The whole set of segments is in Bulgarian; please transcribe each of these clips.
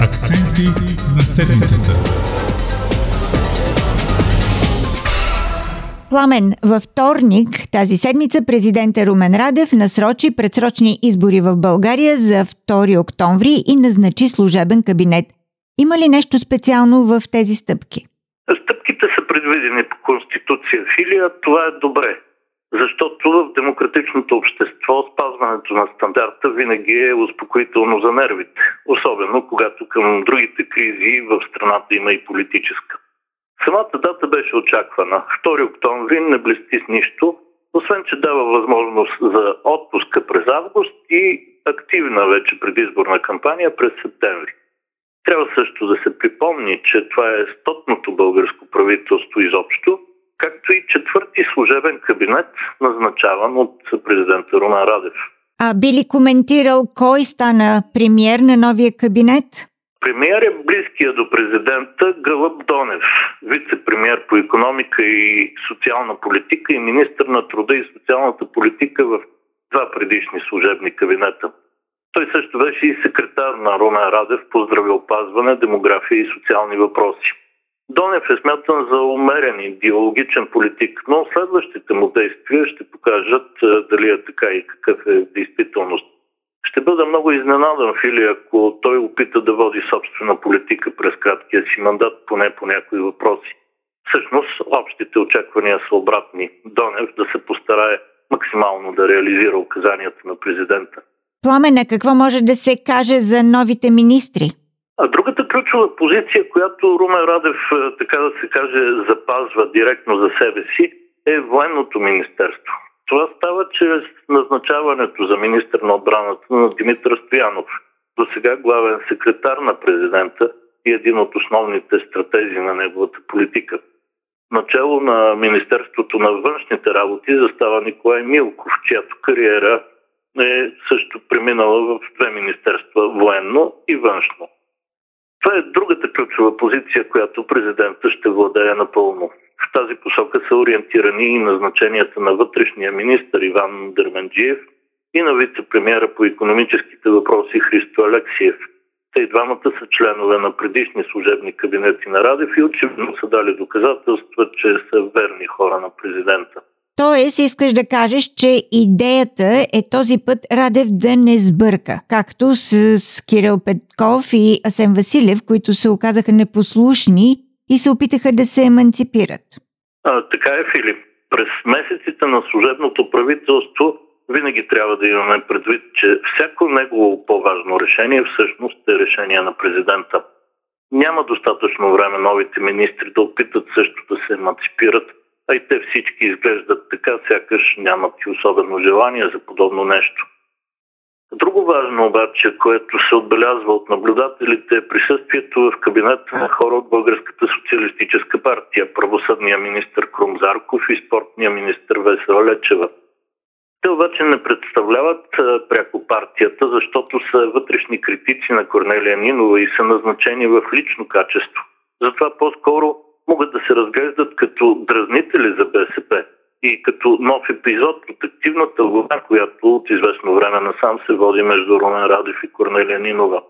Акценти на седмицата. Пламен, във вторник тази седмица президента Румен Радев насрочи предсрочни избори в България за 2 октомври и назначи служебен кабинет. Има ли нещо специално в тези стъпки? Стъпките са предвидени по Конституция, Филия. Това е добре. Защото в демократичното общество спазването на стандарта винаги е успокоително за нервите. Особено когато към другите кризи в страната има и политическа. Самата дата беше очаквана. 2 октомври не блести с нищо, освен че дава възможност за отпуска през август и активна вече предизборна кампания през септември. Трябва също да се припомни, че това е стотното българско правителство изобщо, както и четвърти служебен кабинет, назначаван от президента Румен Радев. А би ли коментирал кой стана премьер на новия кабинет? Премьер е близкия до президента Гълъб Донев, вице-премьер по економика и социална политика и министр на труда и социалната политика в два предишни служебни кабинета. Той също беше и секретар на Румен Радев по здравеопазване, демография и социални въпроси. Донев е смятан за умерен и диалогичен политик, но следващите му действия ще покажат е, дали е така и какъв е действителност. Ще бъда много изненадан, Фили, ако той опита да води собствена политика през краткия си мандат, поне по някои въпроси. Всъщност, общите очаквания са обратни. Донев да се постарае максимално да реализира указанията на президента. Пламена, какво може да се каже за новите министри? А другата ключова позиция, която Румен Радев, така да се каже, запазва директно за себе си, е военното министерство. Това става чрез назначаването за министр на отбраната на Димитър Стоянов, до сега главен секретар на президента и един от основните стратези на неговата политика. Начало на Министерството на външните работи застава Николай Милков, чиято кариера е също преминала в две министерства военно и външно. Това е другата ключова позиция, която президента ще владее напълно. В тази посока са ориентирани и назначенията на вътрешния министр Иван Дерменджиев и на вице-премьера по економическите въпроси Христо Алексиев. Те и двамата са членове на предишни служебни кабинети на Радев и очевидно са дали доказателства, че са верни хора на президента. Тоест, искаш да кажеш, че идеята е този път Радев да не сбърка, както с Кирил Петков и Асен Василев, които се оказаха непослушни и се опитаха да се еманципират. А, така е, Филип. През месеците на служебното правителство винаги трябва да имаме предвид, че всяко негово по-важно решение всъщност е решение на президента. Няма достатъчно време новите министри да опитат също да се еманципират а и те всички изглеждат така, сякаш нямат и особено желание за подобно нещо. Друго важно обаче, което се отбелязва от наблюдателите е присъствието в кабинета на хора от Българската социалистическа партия, правосъдния министр Крум Зарков и спортния министр Весела Лечева. Те обаче не представляват пряко партията, защото са вътрешни критици на Корнелия Нинова и са назначени в лично качество. Затова по-скоро могат да се разглеждат като дразнители за БСП и като нов епизод от активната война, която от известно време насам се води между Румен Радев и Корнелия Нинова.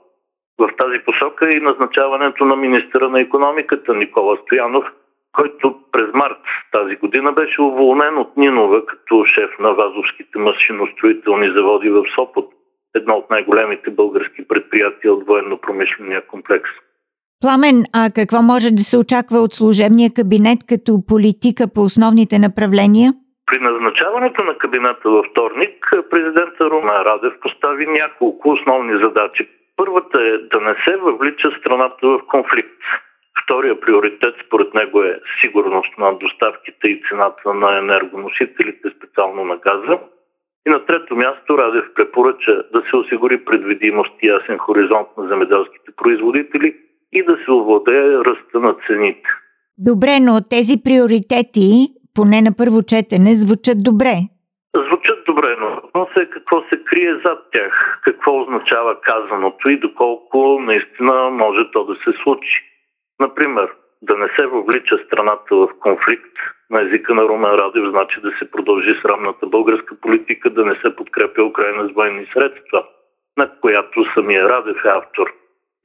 В тази посока е и назначаването на министра на економиката Никола Стоянов, който през март тази година беше уволнен от Нинова като шеф на Вазовските машиностроителни заводи в Сопот, едно от най-големите български предприятия от военно-промишления комплекс. Пламен, а какво може да се очаква от служебния кабинет като политика по основните направления? При назначаването на кабинета във вторник, президента Румен Радев постави няколко основни задачи. Първата е да не се въвлича страната в конфликт. Втория приоритет според него е сигурност на доставките и цената на енергоносителите, специално на газа. И на трето място Радев препоръча да се осигури предвидимост и ясен хоризонт на земеделските производители – и да се овладее ръста на цените. Добре, но тези приоритети, поне на първо четене, звучат добре. Звучат добре, но въпросът е какво се крие зад тях, какво означава казаното и доколко наистина може то да се случи. Например, да не се въвлича страната в конфликт, На езика на Румен Радев значи да се продължи срамната българска политика, да не се подкрепя Украина с военни средства, на която самия Радев е автор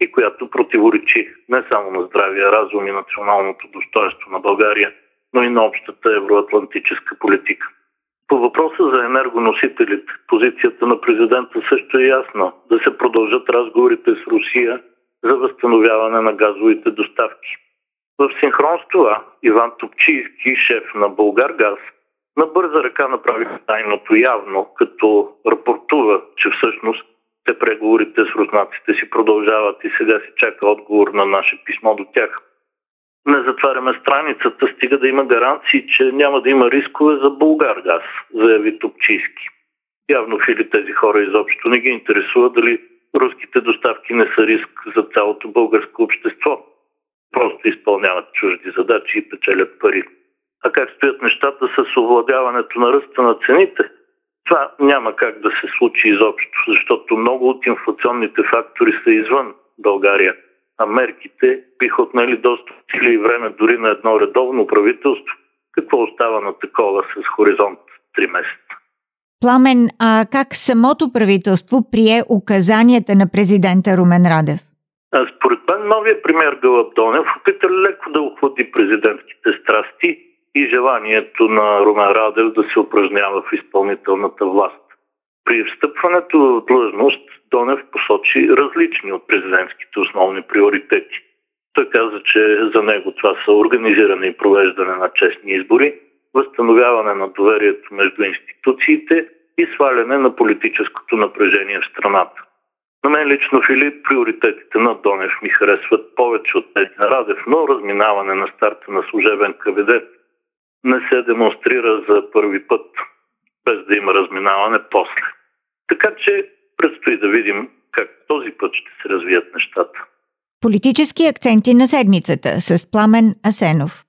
и която противоречи не само на здравия разум и националното достоинство на България, но и на общата евроатлантическа политика. По въпроса за енергоносителите, позицията на президента също е ясна да се продължат разговорите с Русия за възстановяване на газовите доставки. В синхрон с това Иван Топчийски, шеф на Българгаз, на бърза ръка направи тайното явно, като рапортува, че всъщност те преговорите с руснаците си продължават и сега се чака отговор на наше писмо до тях. Не затваряме страницата, стига да има гаранции, че няма да има рискове за Българгаз, заяви Топчийски. Явно фили тези хора изобщо не ги интересува дали руските доставки не са риск за цялото българско общество. Просто изпълняват чужди задачи и печелят пари. А как стоят нещата с овладяването на ръста на цените? Това няма как да се случи изобщо, защото много от инфлационните фактори са извън България, а мерките биха отнели доста сили и време дори на едно редовно правителство. Какво остава на такова с хоризонт 3 месеца? Пламен, а как самото правителство прие указанията на президента Румен Радев? Според мен новия премьер Гълъб Донев опита леко да охлади президентските страсти и желанието на Румен Радев да се упражнява в изпълнителната власт. При встъпването в длъжност Донев посочи различни от президентските основни приоритети. Той каза, че за него това са организиране и провеждане на честни избори, възстановяване на доверието между институциите и сваляне на политическото напрежение в страната. На мен лично, Филип, приоритетите на Донев ми харесват повече от тези на Радев, но разминаване на старта на служебен кабинет не се демонстрира за първи път, без да има разминаване после. Така че предстои да видим как този път ще се развият нещата. Политически акценти на седмицата с Пламен Асенов.